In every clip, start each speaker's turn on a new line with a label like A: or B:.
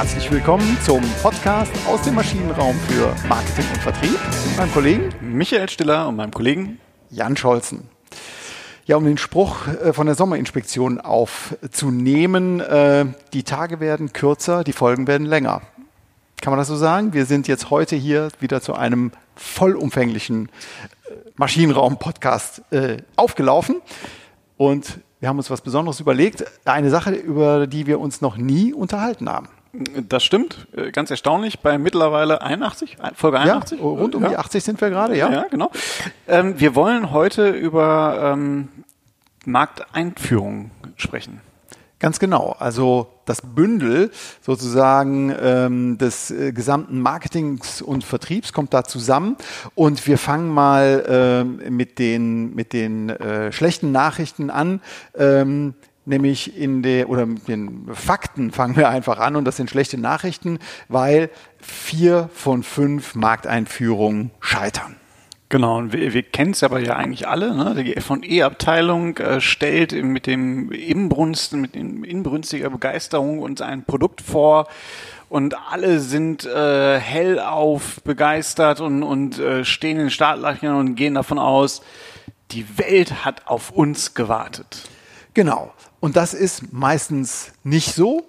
A: Herzlich willkommen zum Podcast aus dem Maschinenraum für Marketing und Vertrieb mit meinem Kollegen
B: Michael Stiller und meinem Kollegen
A: Jan Scholzen. Ja, um den Spruch äh, von der Sommerinspektion aufzunehmen, äh, die Tage werden kürzer, die Folgen werden länger. Kann man das so sagen? Wir sind jetzt heute hier wieder zu einem vollumfänglichen äh, Maschinenraum-Podcast aufgelaufen und wir haben uns was Besonderes überlegt. Eine Sache, über die wir uns noch nie unterhalten haben.
B: Das stimmt, äh, ganz erstaunlich. Bei mittlerweile 81, Folge 81.
A: Ja, rund um ja. die 80 sind wir gerade, ja.
B: Ja, genau. Ähm, wir wollen heute über ähm, Markteinführung sprechen.
A: Ganz genau. Also das Bündel sozusagen ähm, des äh, gesamten Marketings und Vertriebs kommt da zusammen und wir fangen mal äh, mit den mit den äh, schlechten Nachrichten an. Ähm, nämlich in der oder mit den Fakten fangen wir einfach an und das sind schlechte Nachrichten, weil vier von fünf Markteinführungen scheitern.
B: Genau, und wir, wir kennen es aber ja eigentlich alle. Ne? Die F&E-Abteilung äh, stellt mit dem Inbrunst, mit in, inbrünstiger Begeisterung uns ein Produkt vor und alle sind äh, hellauf begeistert und, und äh, stehen in den Startlöchern und gehen davon aus, die Welt hat auf uns gewartet.
A: Genau. Und das ist meistens nicht so.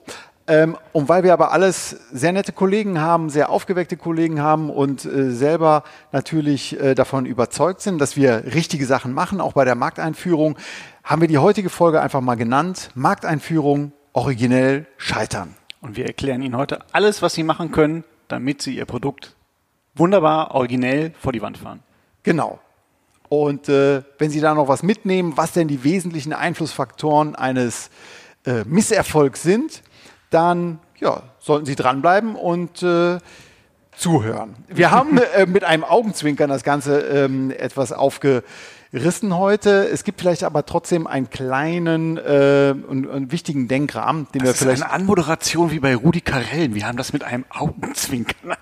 A: Ähm, und weil wir aber alles sehr nette Kollegen haben, sehr aufgeweckte Kollegen haben und äh, selber natürlich äh, davon überzeugt sind, dass wir richtige Sachen machen, auch bei der Markteinführung, haben wir die heutige Folge einfach mal genannt. Markteinführung originell scheitern.
B: Und wir erklären Ihnen heute alles, was Sie machen können, damit Sie Ihr Produkt wunderbar originell vor die Wand fahren.
A: Genau. Und äh, wenn Sie da noch was mitnehmen, was denn die wesentlichen Einflussfaktoren eines äh, Misserfolgs sind, dann ja, sollten Sie dranbleiben und äh, zuhören. Wir haben äh, mit einem Augenzwinkern das Ganze ähm, etwas aufgerissen heute. Es gibt vielleicht aber trotzdem einen kleinen äh, und, und wichtigen Denkrahmen,
B: den das wir vielleicht. Ist eine Anmoderation wie bei Rudi Carell. Wir haben das mit einem Augenzwinkern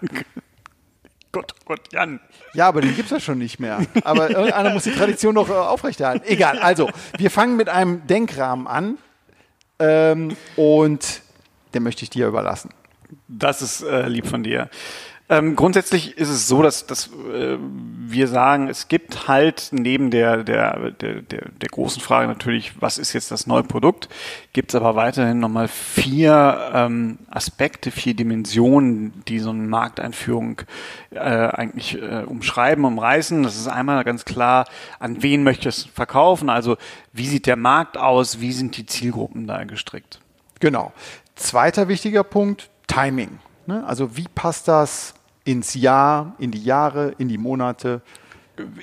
A: Gott, Gott, Jan. Ja, aber den gibt es ja schon nicht mehr. Aber irgendeiner muss die Tradition noch äh, aufrechterhalten. Egal, also, wir fangen mit einem Denkrahmen an. Ähm, und den möchte ich dir überlassen.
B: Das ist äh, lieb von dir. Ähm, grundsätzlich ist es so, dass, dass äh, wir sagen, es gibt halt neben der, der, der, der, der großen Frage natürlich, was ist jetzt das neue Produkt, gibt es aber weiterhin nochmal vier ähm, Aspekte, vier Dimensionen, die so eine Markteinführung äh, eigentlich äh, umschreiben, umreißen. Das ist einmal ganz klar, an wen möchte es verkaufen, also wie sieht der Markt aus, wie sind die Zielgruppen da gestrickt.
A: Genau. Zweiter wichtiger Punkt, Timing. Ne? Also wie passt das ins Jahr, in die Jahre, in die Monate?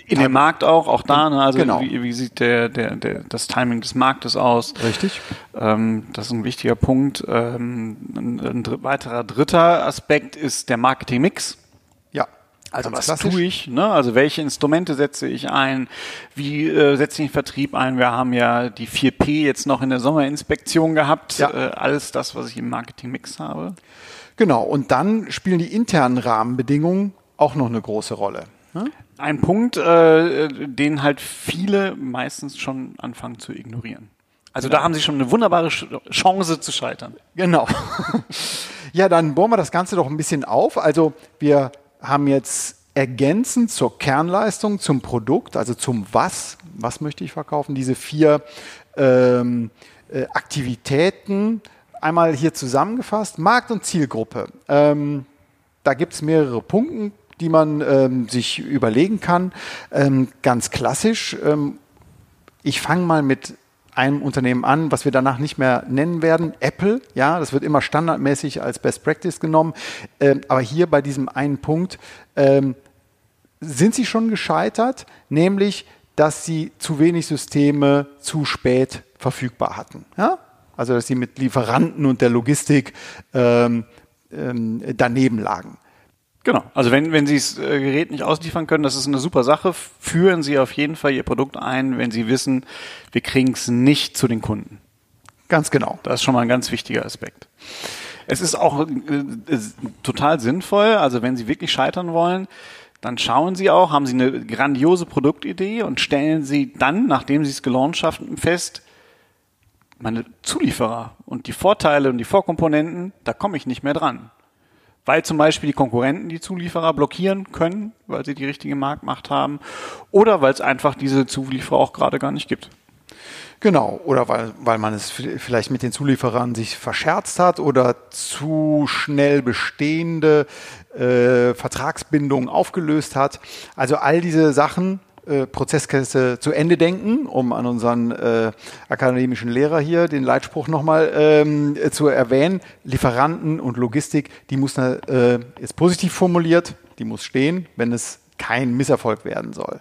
B: In den Markt auch, auch da, ne? also genau. wie, wie, sieht der, der, der, das Timing des Marktes aus?
A: Richtig.
B: Ähm, das ist ein wichtiger Punkt. Ähm, ein, ein, weiterer dritter Aspekt ist der Marketing-Mix. Also was klassisch. tue ich? Ne? Also welche Instrumente setze ich ein? Wie äh, setze ich den Vertrieb ein? Wir haben ja die 4P jetzt noch in der Sommerinspektion gehabt. Ja. Äh, alles das, was ich im Marketing-Mix habe.
A: Genau. Und dann spielen die internen Rahmenbedingungen auch noch eine große Rolle.
B: Ne? Ein Punkt, äh, den halt viele meistens schon anfangen zu ignorieren. Also genau. da haben sie schon eine wunderbare Chance zu scheitern.
A: Genau. ja, dann bohren wir das Ganze doch ein bisschen auf. Also wir haben jetzt ergänzend zur Kernleistung, zum Produkt, also zum Was, was möchte ich verkaufen, diese vier ähm, äh, Aktivitäten einmal hier zusammengefasst. Markt und Zielgruppe. Ähm, da gibt es mehrere Punkte, die man ähm, sich überlegen kann. Ähm, ganz klassisch. Ähm, ich fange mal mit einem Unternehmen an, was wir danach nicht mehr nennen werden, Apple. Ja, das wird immer standardmäßig als Best Practice genommen. Ähm, aber hier bei diesem einen Punkt ähm, sind sie schon gescheitert, nämlich, dass sie zu wenig Systeme zu spät verfügbar hatten. Ja? Also, dass sie mit Lieferanten und der Logistik ähm, ähm daneben lagen.
B: Genau. Also wenn, wenn Sie das äh, Gerät nicht ausliefern können, das ist eine super Sache. Führen Sie auf jeden Fall Ihr Produkt ein, wenn Sie wissen, wir kriegen es nicht zu den Kunden.
A: Ganz genau.
B: Das ist schon mal ein ganz wichtiger Aspekt. Es ist auch äh, total sinnvoll, also wenn Sie wirklich scheitern wollen, dann schauen Sie auch, haben Sie eine grandiose Produktidee und stellen Sie dann, nachdem Sie es gelauncht haben, fest, meine Zulieferer und die Vorteile und die Vorkomponenten, da komme ich nicht mehr dran. Weil zum Beispiel die Konkurrenten die Zulieferer blockieren können, weil sie die richtige Marktmacht haben, oder weil es einfach diese Zulieferer auch gerade gar nicht gibt.
A: Genau, oder weil, weil man es vielleicht mit den Zulieferern sich verscherzt hat oder zu schnell bestehende äh, Vertragsbindungen aufgelöst hat. Also all diese Sachen äh, Prozesskette zu Ende denken, um an unseren äh, akademischen Lehrer hier den Leitspruch nochmal ähm, äh, zu erwähnen. Lieferanten und Logistik, die muss äh, ist positiv formuliert, die muss stehen, wenn es kein Misserfolg werden soll.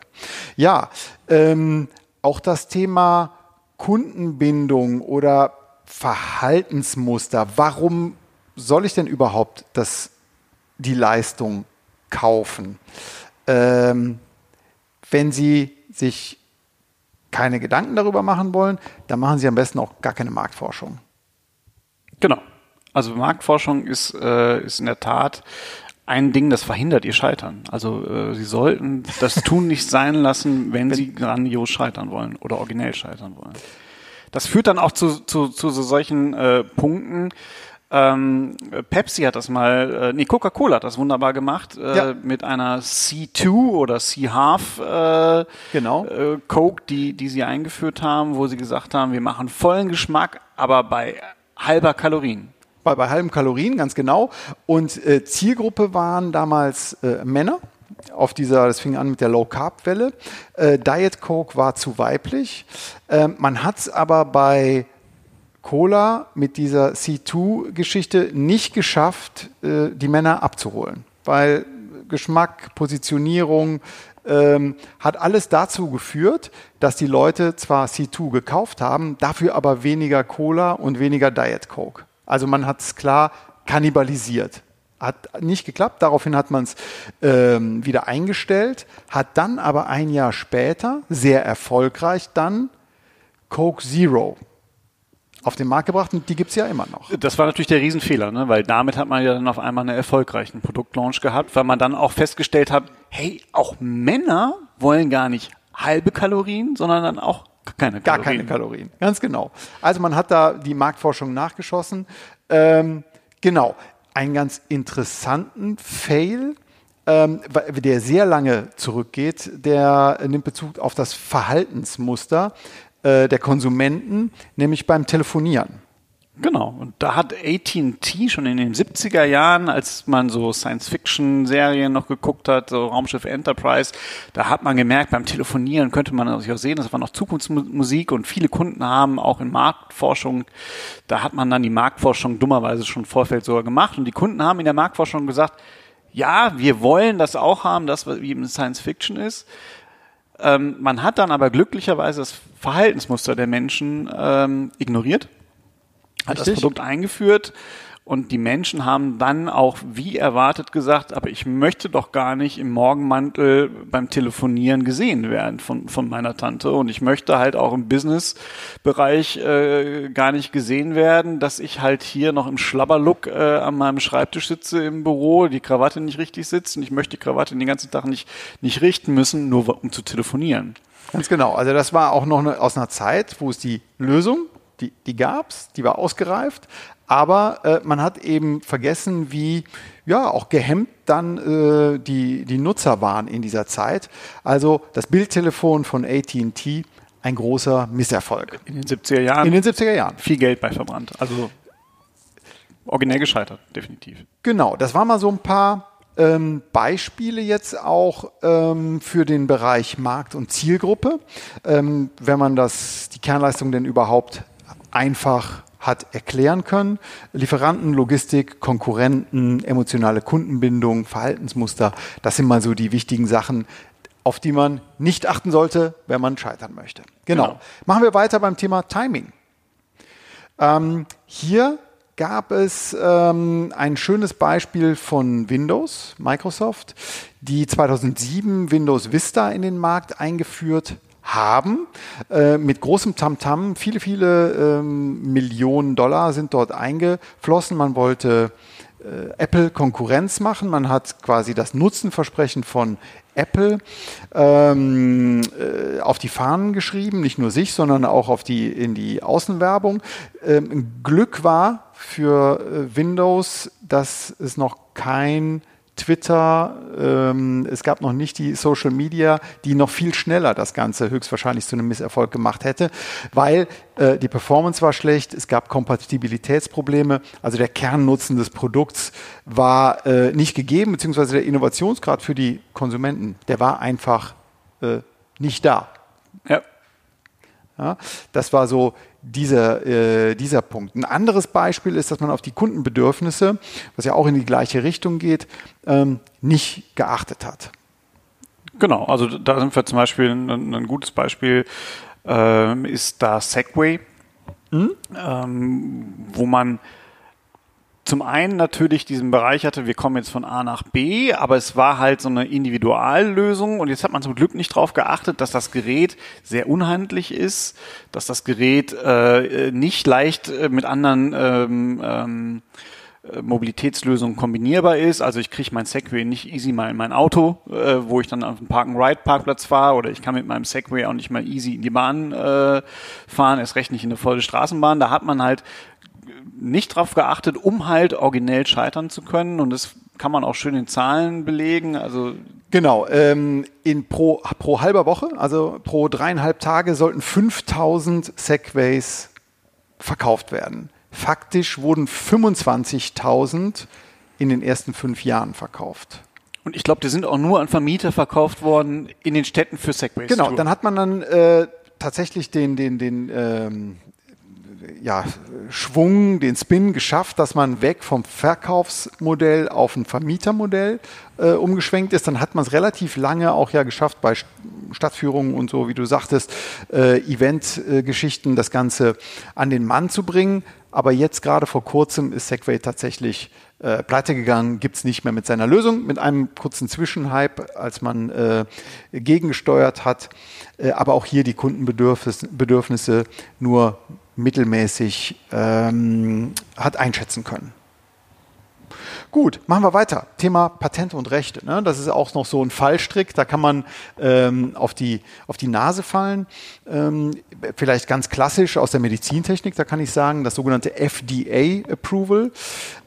A: Ja, ähm, auch das Thema Kundenbindung oder Verhaltensmuster. Warum soll ich denn überhaupt das, die Leistung kaufen? Ähm, wenn Sie sich keine Gedanken darüber machen wollen, dann machen Sie am besten auch gar keine Marktforschung.
B: Genau. Also Marktforschung ist, äh, ist in der Tat ein Ding, das verhindert ihr Scheitern. Also äh, Sie sollten das Tun nicht sein lassen, wenn, wenn Sie grandios scheitern wollen oder originell scheitern wollen. Das führt dann auch zu, zu, zu so solchen äh, Punkten, ähm, Pepsi hat das mal, äh, nee, Coca-Cola hat das wunderbar gemacht äh, ja. mit einer C2 oder C-Half äh,
A: genau.
B: äh, Coke, die, die sie eingeführt haben, wo sie gesagt haben, wir machen vollen Geschmack, aber bei halber Kalorien.
A: Bei, bei halben Kalorien, ganz genau. Und äh, Zielgruppe waren damals äh, Männer auf dieser, das fing an mit der Low Carb Welle. Äh, Diet Coke war zu weiblich. Äh, man hat es aber bei Cola mit dieser C2-Geschichte nicht geschafft, äh, die Männer abzuholen. Weil Geschmack, Positionierung, ähm, hat alles dazu geführt, dass die Leute zwar C2 gekauft haben, dafür aber weniger Cola und weniger Diet Coke. Also man hat es klar kannibalisiert. Hat nicht geklappt, daraufhin hat man es ähm, wieder eingestellt, hat dann aber ein Jahr später, sehr erfolgreich dann, Coke Zero auf den Markt gebracht und die gibt es ja immer noch.
B: Das war natürlich der Riesenfehler, ne? weil damit hat man ja dann auf einmal einen erfolgreichen Produktlaunch gehabt, weil man dann auch festgestellt hat, hey, auch Männer wollen gar nicht halbe Kalorien, sondern dann auch keine
A: Kalorien. Gar keine Kalorien, ganz genau. Also man hat da die Marktforschung nachgeschossen. Ähm, genau, einen ganz interessanten Fail, ähm, der sehr lange zurückgeht, der nimmt Bezug auf das Verhaltensmuster äh, der Konsumenten, nämlich beim Telefonieren.
B: Genau, und da hat AT&T schon in den 70er Jahren, als man so Science-Fiction-Serien noch geguckt hat, so Raumschiff Enterprise, da hat man gemerkt, beim Telefonieren könnte man sich auch sehen, das war noch Zukunftsmusik und viele Kunden haben auch in Marktforschung, da hat man dann die Marktforschung dummerweise schon im Vorfeld sogar gemacht und die Kunden haben in der Marktforschung gesagt, ja, wir wollen das auch haben, das wie in Science-Fiction ist, ähm, man hat dann aber glücklicherweise das Verhaltensmuster der Menschen ähm, ignoriert, hat Richtig. das Produkt eingeführt und die Menschen haben dann auch wie erwartet gesagt, aber ich möchte doch gar nicht im Morgenmantel beim Telefonieren gesehen werden von, von meiner Tante. Und ich möchte halt auch im Business-Bereich äh, gar nicht gesehen werden, dass ich halt hier noch im Schlabberlook äh, an meinem Schreibtisch sitze im Büro, die Krawatte nicht richtig sitzt und ich möchte die Krawatte den ganzen Tag nicht, nicht richten müssen, nur um zu telefonieren.
A: Ganz genau. Also das war auch noch eine, aus einer Zeit, wo es die Lösung die, die gab es, die war ausgereift, aber äh, man hat eben vergessen, wie ja auch gehemmt dann äh, die, die Nutzer waren in dieser Zeit. Also das Bildtelefon von AT&T ein großer Misserfolg.
B: In den 70er Jahren?
A: In den 70er Jahren.
B: Viel Geld bei verbrannt. Also originell gescheitert, definitiv.
A: Genau, das waren mal so ein paar ähm, Beispiele jetzt auch ähm, für den Bereich Markt und Zielgruppe, ähm, wenn man das, die Kernleistung denn überhaupt einfach hat erklären können. Lieferanten, Logistik, Konkurrenten, emotionale Kundenbindung, Verhaltensmuster, das sind mal so die wichtigen Sachen, auf die man nicht achten sollte, wenn man scheitern möchte. Genau. genau. Machen wir weiter beim Thema Timing. Ähm, hier gab es ähm, ein schönes Beispiel von Windows, Microsoft, die 2007 Windows Vista in den Markt eingeführt haben, äh, mit großem Tamtam. -Tam. Viele, viele ähm, Millionen Dollar sind dort eingeflossen. Man wollte Apple Konkurrenz machen. Man hat quasi das Nutzenversprechen von Apple ähm, äh, auf die Fahnen geschrieben, nicht nur sich, sondern auch auf die, in die Außenwerbung. Ähm, Glück war für äh, Windows, dass es noch kein Twitter, ähm, es gab noch nicht die Social Media, die noch viel schneller das Ganze höchstwahrscheinlich zu einem Misserfolg gemacht hätte, weil äh, die Performance war schlecht, es gab Kompatibilitätsprobleme, also der Kernnutzen des Produkts war äh, nicht gegeben, beziehungsweise der Innovationsgrad für die Konsumenten, der war einfach äh, nicht da. Ja. ja. Das war so dieser, äh, dieser Punkt. Ein anderes Beispiel ist, dass man auf die Kundenbedürfnisse, was ja auch in die gleiche Richtung geht, ähm, nicht geachtet hat.
B: Genau, also da sind wir zum Beispiel, ein, ein gutes Beispiel ähm, ist da Segway, mhm. ähm, wo man zum einen natürlich diesen Bereich hatte, wir kommen jetzt von A nach B, aber es war halt so eine Individuallösung und jetzt hat man zum Glück nicht darauf geachtet, dass das Gerät sehr unhandlich ist, dass das Gerät äh, nicht leicht äh, mit anderen ähm, ähm, äh, Mobilitätslösungen kombinierbar ist. Also ich kriege mein Segway nicht easy mal in mein Auto, äh, wo ich dann auf den Park-and-Ride-Parkplatz fahre oder ich kann mit meinem Segway auch nicht mal easy in die Bahn äh, fahren, erst recht nicht in eine volle Straßenbahn. Da hat man halt nicht drauf geachtet, um halt originell scheitern zu können. Und das kann man auch schön in Zahlen belegen. Also
A: Genau, ähm, in pro, pro halber Woche, also pro dreieinhalb Tage sollten 5000 Segways verkauft werden. Faktisch wurden 25.000 in den ersten fünf Jahren verkauft.
B: Und ich glaube, die sind auch nur an Vermieter verkauft worden in den Städten für Segways.
A: Genau, dann hat man dann äh, tatsächlich den, den, den ähm, ja, Schwung, den Spin geschafft, dass man weg vom Verkaufsmodell auf ein Vermietermodell äh, umgeschwenkt ist. Dann hat man es relativ lange auch ja geschafft bei Stadtführungen und so, wie du sagtest, äh, Eventgeschichten, das Ganze an den Mann zu bringen. Aber jetzt gerade vor kurzem ist Segway tatsächlich äh, pleite gegangen, gibt es nicht mehr mit seiner Lösung, mit einem kurzen Zwischenhype, als man äh, gegengesteuert hat. Äh, aber auch hier die Kundenbedürfnisse nur mittelmäßig ähm, hat einschätzen können. Gut, machen wir weiter. Thema Patente und Rechte. Ne? Das ist auch noch so ein Fallstrick. Da kann man ähm, auf, die, auf die Nase fallen. Ähm, vielleicht ganz klassisch aus der Medizintechnik. Da kann ich sagen, das sogenannte FDA-Approval,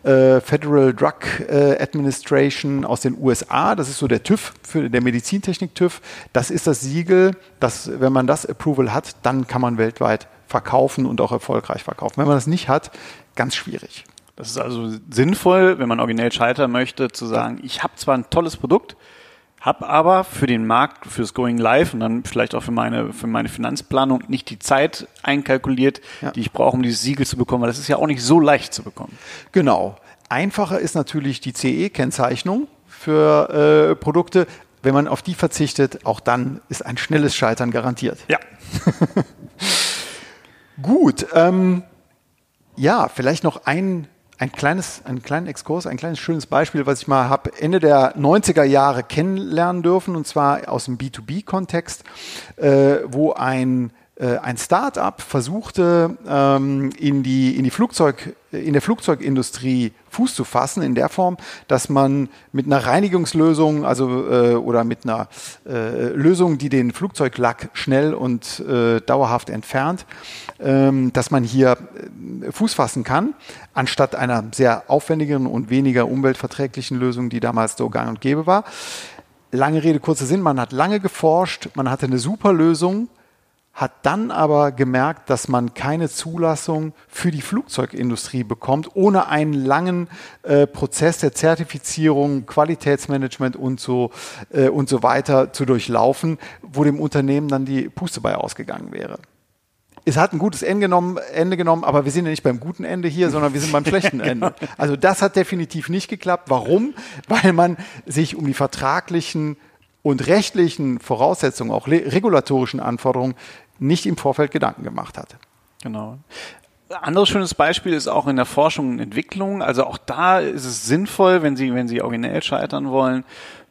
A: äh, Federal Drug äh, Administration aus den USA. Das ist so der TÜV, für der Medizintechnik-TÜV. Das ist das Siegel, dass, wenn man das Approval hat, dann kann man weltweit verkaufen und auch erfolgreich verkaufen. Wenn man das nicht hat, ganz schwierig.
B: Das ist also sinnvoll, wenn man originell scheitern möchte, zu sagen, ich habe zwar ein tolles Produkt, habe aber für den Markt, fürs Going Live und dann vielleicht auch für meine, für meine Finanzplanung nicht die Zeit einkalkuliert, ja. die ich brauche, um dieses Siegel zu bekommen, weil das ist ja auch nicht so leicht zu bekommen.
A: Genau. Einfacher ist natürlich die CE-Kennzeichnung für äh, Produkte. Wenn man auf die verzichtet, auch dann ist ein schnelles Scheitern garantiert.
B: Ja.
A: Gut. Ähm, ja, vielleicht noch ein ein kleines, einen kleinen Exkurs, ein kleines schönes Beispiel, was ich mal habe Ende der 90er Jahre kennenlernen dürfen, und zwar aus dem B2B-Kontext, äh, wo ein ein Start-up versuchte, ähm, in, die, in, die Flugzeug, in der Flugzeugindustrie Fuß zu fassen, in der Form, dass man mit einer Reinigungslösung, also äh, oder mit einer äh, Lösung, die den Flugzeuglack schnell und äh, dauerhaft entfernt, ähm, dass man hier äh, Fuß fassen kann, anstatt einer sehr aufwendigeren und weniger umweltverträglichen Lösung, die damals so gang und gäbe war. Lange Rede, kurzer Sinn, man hat lange geforscht, man hatte eine super Lösung, hat dann aber gemerkt, dass man keine Zulassung für die Flugzeugindustrie bekommt, ohne einen langen äh, Prozess der Zertifizierung, Qualitätsmanagement und so, äh, und so weiter zu durchlaufen, wo dem Unternehmen dann die Puste bei ausgegangen wäre. Es hat ein gutes Ende genommen, Ende genommen, aber wir sind ja nicht beim guten Ende hier, sondern wir sind beim schlechten Ende. Genau. Also das hat definitiv nicht geklappt. Warum? Weil man sich um die vertraglichen und rechtlichen Voraussetzungen, auch regulatorischen Anforderungen nicht im Vorfeld Gedanken gemacht hatte.
B: Genau. Anderes schönes Beispiel ist auch in der Forschung und Entwicklung. Also auch da ist es sinnvoll, wenn Sie, wenn Sie originell scheitern wollen,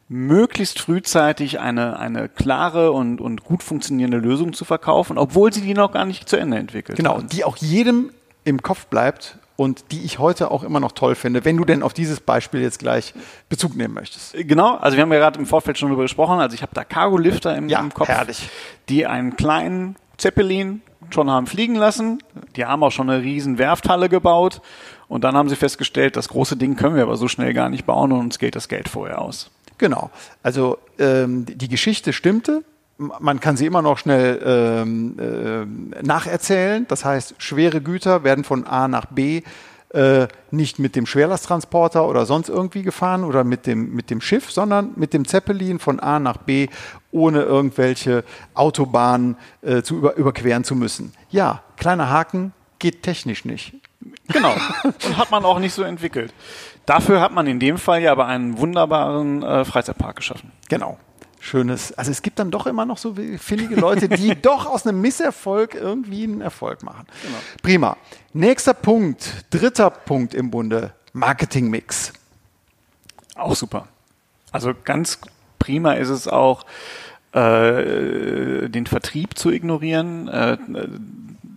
B: möglichst frühzeitig eine, eine klare und, und gut funktionierende Lösung zu verkaufen, obwohl Sie die noch gar nicht zu Ende entwickelt
A: genau, haben. Genau, die auch jedem im Kopf bleibt und die ich heute auch immer noch toll finde, wenn du denn auf dieses Beispiel jetzt gleich Bezug nehmen möchtest.
B: Genau, also wir haben ja gerade im Vorfeld schon darüber gesprochen, also ich habe da Cargo-Lifter im,
A: Ja,
B: im Kopf,
A: herrlich.
B: die einen kleinen Zeppelin schon haben fliegen lassen. Die haben auch schon eine riesen Werfthalle gebaut und dann haben sie festgestellt, das große Ding können wir aber so schnell gar nicht bauen und uns geht das Geld vorher aus.
A: Genau. Also ähm, die Geschichte stimmte. Man kann sie immer noch schnell ähm, ähm, nacherzählen. Das heißt, schwere Güter werden von A nach B äh, nicht mit dem Schwerlasttransporter oder sonst irgendwie gefahren oder mit dem, mit dem Schiff, sondern mit dem Zeppelin von A nach B, ohne irgendwelche Autobahnen äh, zu über, überqueren zu müssen. Ja, kleiner Haken, geht technisch nicht.
B: Genau. Und hat man auch nicht so entwickelt. Dafür hat man in dem Fall ja aber einen wunderbaren äh, Freizeitpark geschaffen.
A: Genau. Schönes. Also es gibt dann doch immer noch so findige Leute, die doch aus einem Misserfolg irgendwie einen Erfolg machen. Prima. Nächster Punkt, dritter Punkt im Bunde, Marketingmix.
B: Auch super. Also ganz prima ist es auch, äh, den Vertrieb zu ignorieren, äh,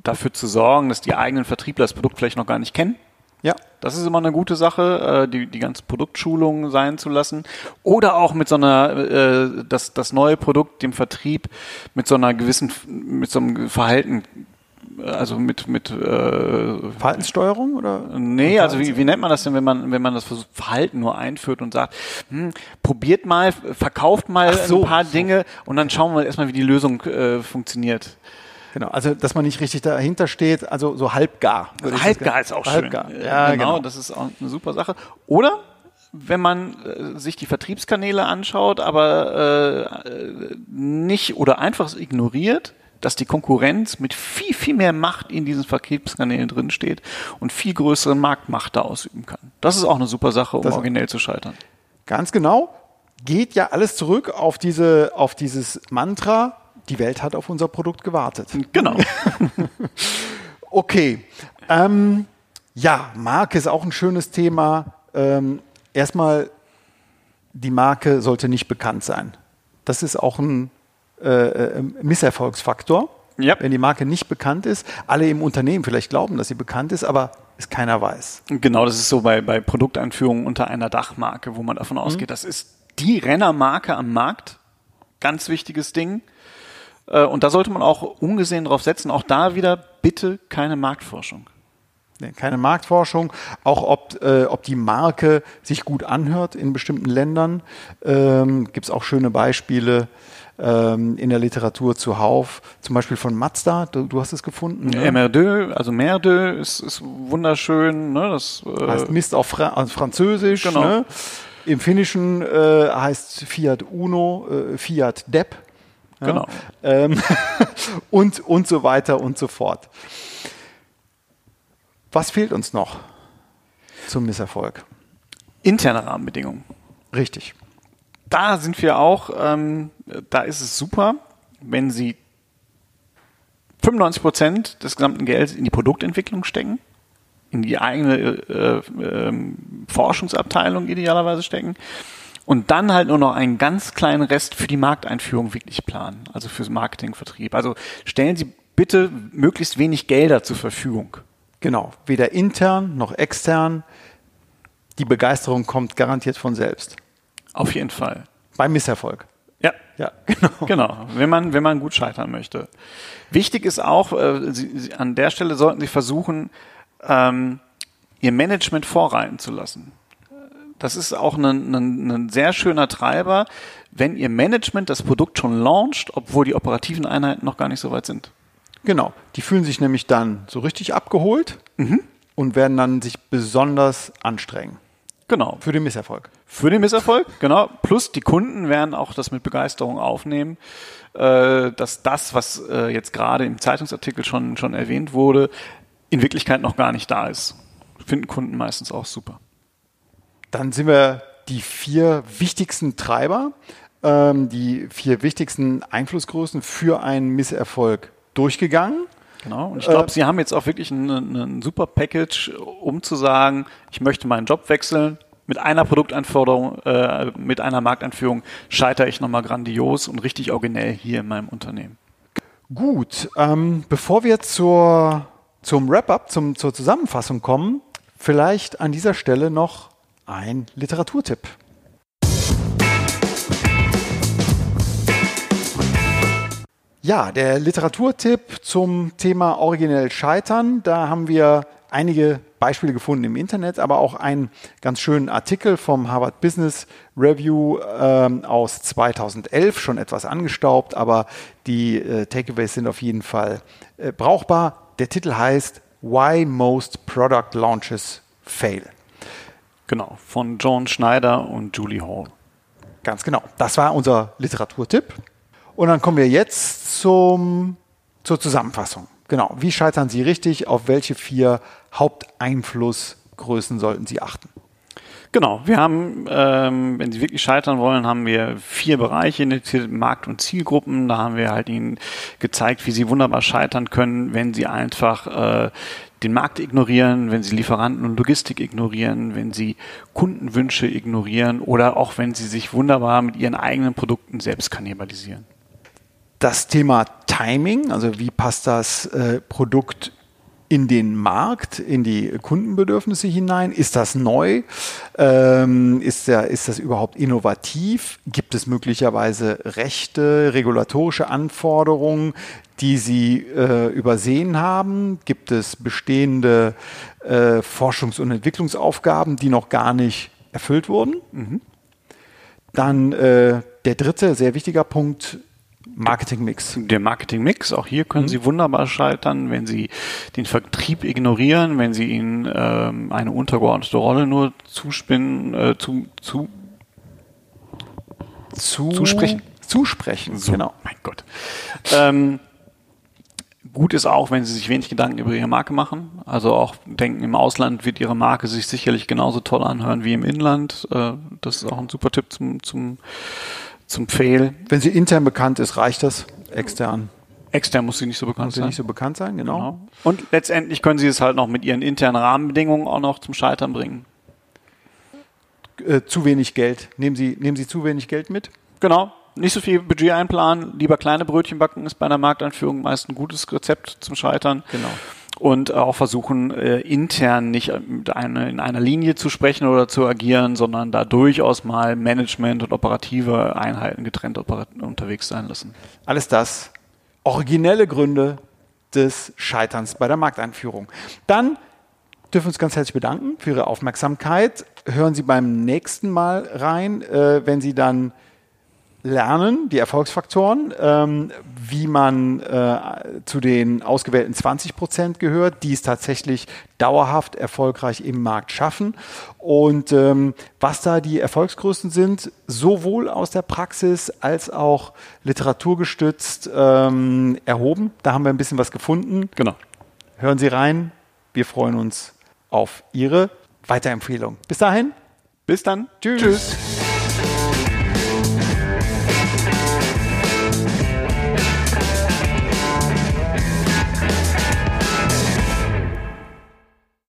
B: dafür zu sorgen, dass die eigenen Vertriebler das Produkt vielleicht noch gar nicht kennen.
A: Ja,
B: Das ist immer eine gute Sache, äh, die, die ganze Produktschulung sein zu lassen. Oder auch mit so einer, äh, das, das neue Produkt dem Vertrieb mit so einer gewissen, mit so einem Verhalten, also mit, mit äh,
A: Verhaltenssteuerung oder?
B: Nee, also wie, wie nennt man das denn, wenn man, wenn man das Verhalten nur einführt und sagt, hm, probiert mal, verkauft mal
A: so,
B: ein paar
A: so.
B: Dinge und dann schauen wir erstmal, wie die Lösung äh, funktioniert.
A: Genau, also dass man nicht richtig dahinter steht, also so halbgar.
B: Halbgar ist auch
A: halbgar.
B: schön.
A: Ja,
B: genau,
A: genau.
B: das ist auch eine super Sache. Oder wenn man äh, sich die Vertriebskanäle anschaut, aber äh, nicht oder einfach ignoriert, dass die Konkurrenz mit viel, viel mehr Macht in diesen Vertriebskanälen drinsteht und viel größere Marktmacht da ausüben kann. Das ist auch eine super Sache, um
A: Das-
B: originell zu scheitern.
A: Ganz genau. Geht ja alles zurück auf diese, auf dieses Mantra, die Welt hat auf unser Produkt gewartet.
B: Genau.
A: Okay. Ähm, ja, Marke ist auch ein schönes Thema. Ähm, erstmal, die Marke sollte nicht bekannt sein. Das ist auch ein äh, äh, Misserfolgsfaktor.
B: Ja.
A: Wenn die Marke nicht bekannt ist, alle im Unternehmen vielleicht glauben, dass sie bekannt ist, aber es keiner weiß.
B: Genau, das ist so bei, bei Produkteinführungen unter einer Dachmarke, wo man davon ausgeht, das ist die Rennermarke am Markt. Ganz wichtiges Ding. Äh, Und da sollte man auch ungesehen drauf setzen. Auch da wieder bitte keine Marktforschung.
A: Keine Marktforschung, auch ob, äh, ob die Marke sich gut anhört in bestimmten Ländern. Ähm, Gibt es auch schöne Beispiele ähm, in der Literatur zuhauf, zum Beispiel von Mazda, du, du hast es gefunden. Ne?
B: Merdeux, also Merdeux ist, ist wunderschön. Ne? Das, äh,
A: heißt Mist auf Fra also Französisch.
B: Genau.
A: Ne? Im Finnischen äh, heißt Fiat Uno, äh, Fiat Depp. Ja?
B: Genau.
A: Ähm, und, und so weiter und so fort. Was fehlt uns noch zum Misserfolg?
B: interne Rahmenbedingungen.
A: Richtig.
B: da sind wir auch, ähm, da ist es super, wenn Sie 95 Prozent des gesamten Geldes in die Produktentwicklung stecken, in die eigene äh, ähm, Forschungsabteilung idealerweise stecken und dann halt nur noch einen ganz kleinen Rest für die Markteinführung wirklich planen, also fürs Marketing, Vertrieb. Also stellen Sie bitte möglichst wenig Gelder zur Verfügung.
A: Genau. Weder intern noch extern. Die Begeisterung kommt garantiert von selbst.
B: Auf jeden Fall.
A: Beim Misserfolg.
B: Ja,
A: Ja, genau.
B: Genau, wenn man, wenn man gut scheitern möchte. Wichtig ist auch, äh, Sie, Sie, an der Stelle sollten Sie versuchen, ähm, Ihr Management vorreiten zu lassen. Das ist auch ein, ein, ein sehr schöner Treiber, wenn Ihr Management das Produkt schon launcht, obwohl die operativen Einheiten noch gar nicht so weit sind.
A: Genau. Die fühlen sich nämlich dann so richtig abgeholt und werden dann sich besonders anstrengen.
B: Genau.
A: Für den Misserfolg.
B: Für den Misserfolg, genau. Plus die Kunden werden auch das mit Begeisterung aufnehmen, äh, dass das, was äh, jetzt gerade im Zeitungsartikel schon, schon erwähnt wurde, in Wirklichkeit noch gar nicht da ist. Finden Kunden meistens auch super.
A: Dann sind wir die vier wichtigsten Treiber, ähm, die vier wichtigsten Einflussgrößen für einen Misserfolg durchgegangen.
B: Genau. Und ich glaube,
A: Äh,
B: Sie haben jetzt auch wirklich ein, super Package, um zu sagen, ich möchte meinen Job wechseln. Mit einer Produktanforderung, äh, mit einer Markteinführung scheitere ich nochmal grandios und richtig originell hier in meinem Unternehmen.
A: Gut, ähm, bevor wir zur, zum Wrap-up, zum, zur Zusammenfassung kommen, vielleicht an dieser Stelle noch ein Literaturtipp. Ja, der Literaturtipp zum Thema originell Scheitern. Da haben wir einige Beispiele gefunden im Internet, aber auch einen ganz schönen Artikel vom Harvard Business Review ähm, aus 2011, schon etwas angestaubt, aber die äh, Takeaways sind auf jeden Fall äh, brauchbar. Der Titel heißt Why Most Product Launches Fail.
B: Genau, von John Schneider und Julie Hall.
A: Ganz genau. Das war unser Literaturtipp. Und dann kommen wir jetzt zum, zur Zusammenfassung. Genau. Wie scheitern Sie richtig? Auf welche vier Haupteinflussgrößen sollten Sie achten?
B: Genau, wir haben, ähm, wenn Sie wirklich scheitern wollen, haben wir vier Bereiche, Markt- und Zielgruppen. Da haben wir halt Ihnen gezeigt, wie Sie wunderbar scheitern können, wenn Sie einfach äh, den Markt ignorieren, wenn Sie Lieferanten und Logistik ignorieren, wenn Sie Kundenwünsche ignorieren oder auch wenn Sie sich wunderbar mit Ihren eigenen Produkten selbst kannibalisieren.
A: Das Thema Timing, also wie passt das äh, Produkt in den Markt, in die Kundenbedürfnisse hinein? Ist das neu? Ähm, ist, der, ist das überhaupt innovativ? Gibt es möglicherweise Rechte, regulatorische Anforderungen, die Sie äh, übersehen haben? Gibt es bestehende äh, Forschungs- und Entwicklungsaufgaben, die noch gar nicht erfüllt wurden? Mhm. Dann äh, der dritte, sehr wichtiger Punkt, Marketingmix.
B: Der Marketingmix, auch hier können mhm. Sie wunderbar scheitern, wenn Sie den Vertrieb ignorieren, wenn Sie ihnen ähm, eine untergeordnete Rolle nur zuspinnen, äh, zu, zu,
A: zu, zusprechen.
B: Zusprechen, so, genau. Mein Gott. Ähm, gut ist auch, wenn Sie sich wenig Gedanken über Ihre Marke machen. Also auch denken, im Ausland wird Ihre Marke sich sicherlich genauso toll anhören wie im Inland. Äh, das ist auch ein super Tipp zum, zum zum Fail.
A: Wenn sie intern bekannt ist, reicht das extern?
B: Extern muss sie nicht so bekannt muss
A: sein. nicht so bekannt sein, genau. genau.
B: Und letztendlich können sie es halt noch mit ihren internen Rahmenbedingungen auch noch zum Scheitern bringen.
A: Äh, zu wenig Geld. Nehmen sie, nehmen sie zu wenig Geld mit?
B: Genau. Nicht so viel Budget einplanen, lieber kleine Brötchen backen ist bei einer Markteinführung meist ein gutes Rezept zum Scheitern.
A: Genau
B: und auch versuchen, äh, intern nicht eine, in einer Linie zu sprechen oder zu agieren, sondern da durchaus mal Management und operative Einheiten getrennt unterwegs sein lassen.
A: Alles das originelle Gründe des Scheiterns bei der Markteinführung. Dann dürfen wir uns ganz herzlich bedanken für Ihre Aufmerksamkeit. Hören Sie beim nächsten Mal rein, äh, wenn Sie dann lernen, die Erfolgsfaktoren, ähm, wie man äh, zu den ausgewählten 20 Prozent gehört, die es tatsächlich dauerhaft erfolgreich im Markt schaffen und ähm, was da die Erfolgsgrößen sind, sowohl aus der Praxis als auch literaturgestützt ähm, erhoben. Da haben wir ein bisschen was gefunden.
B: Genau.
A: Hören Sie rein. Wir freuen uns auf Ihre Weiterempfehlung. Bis dahin.
B: Bis dann.
A: Tschüss. Tschüss.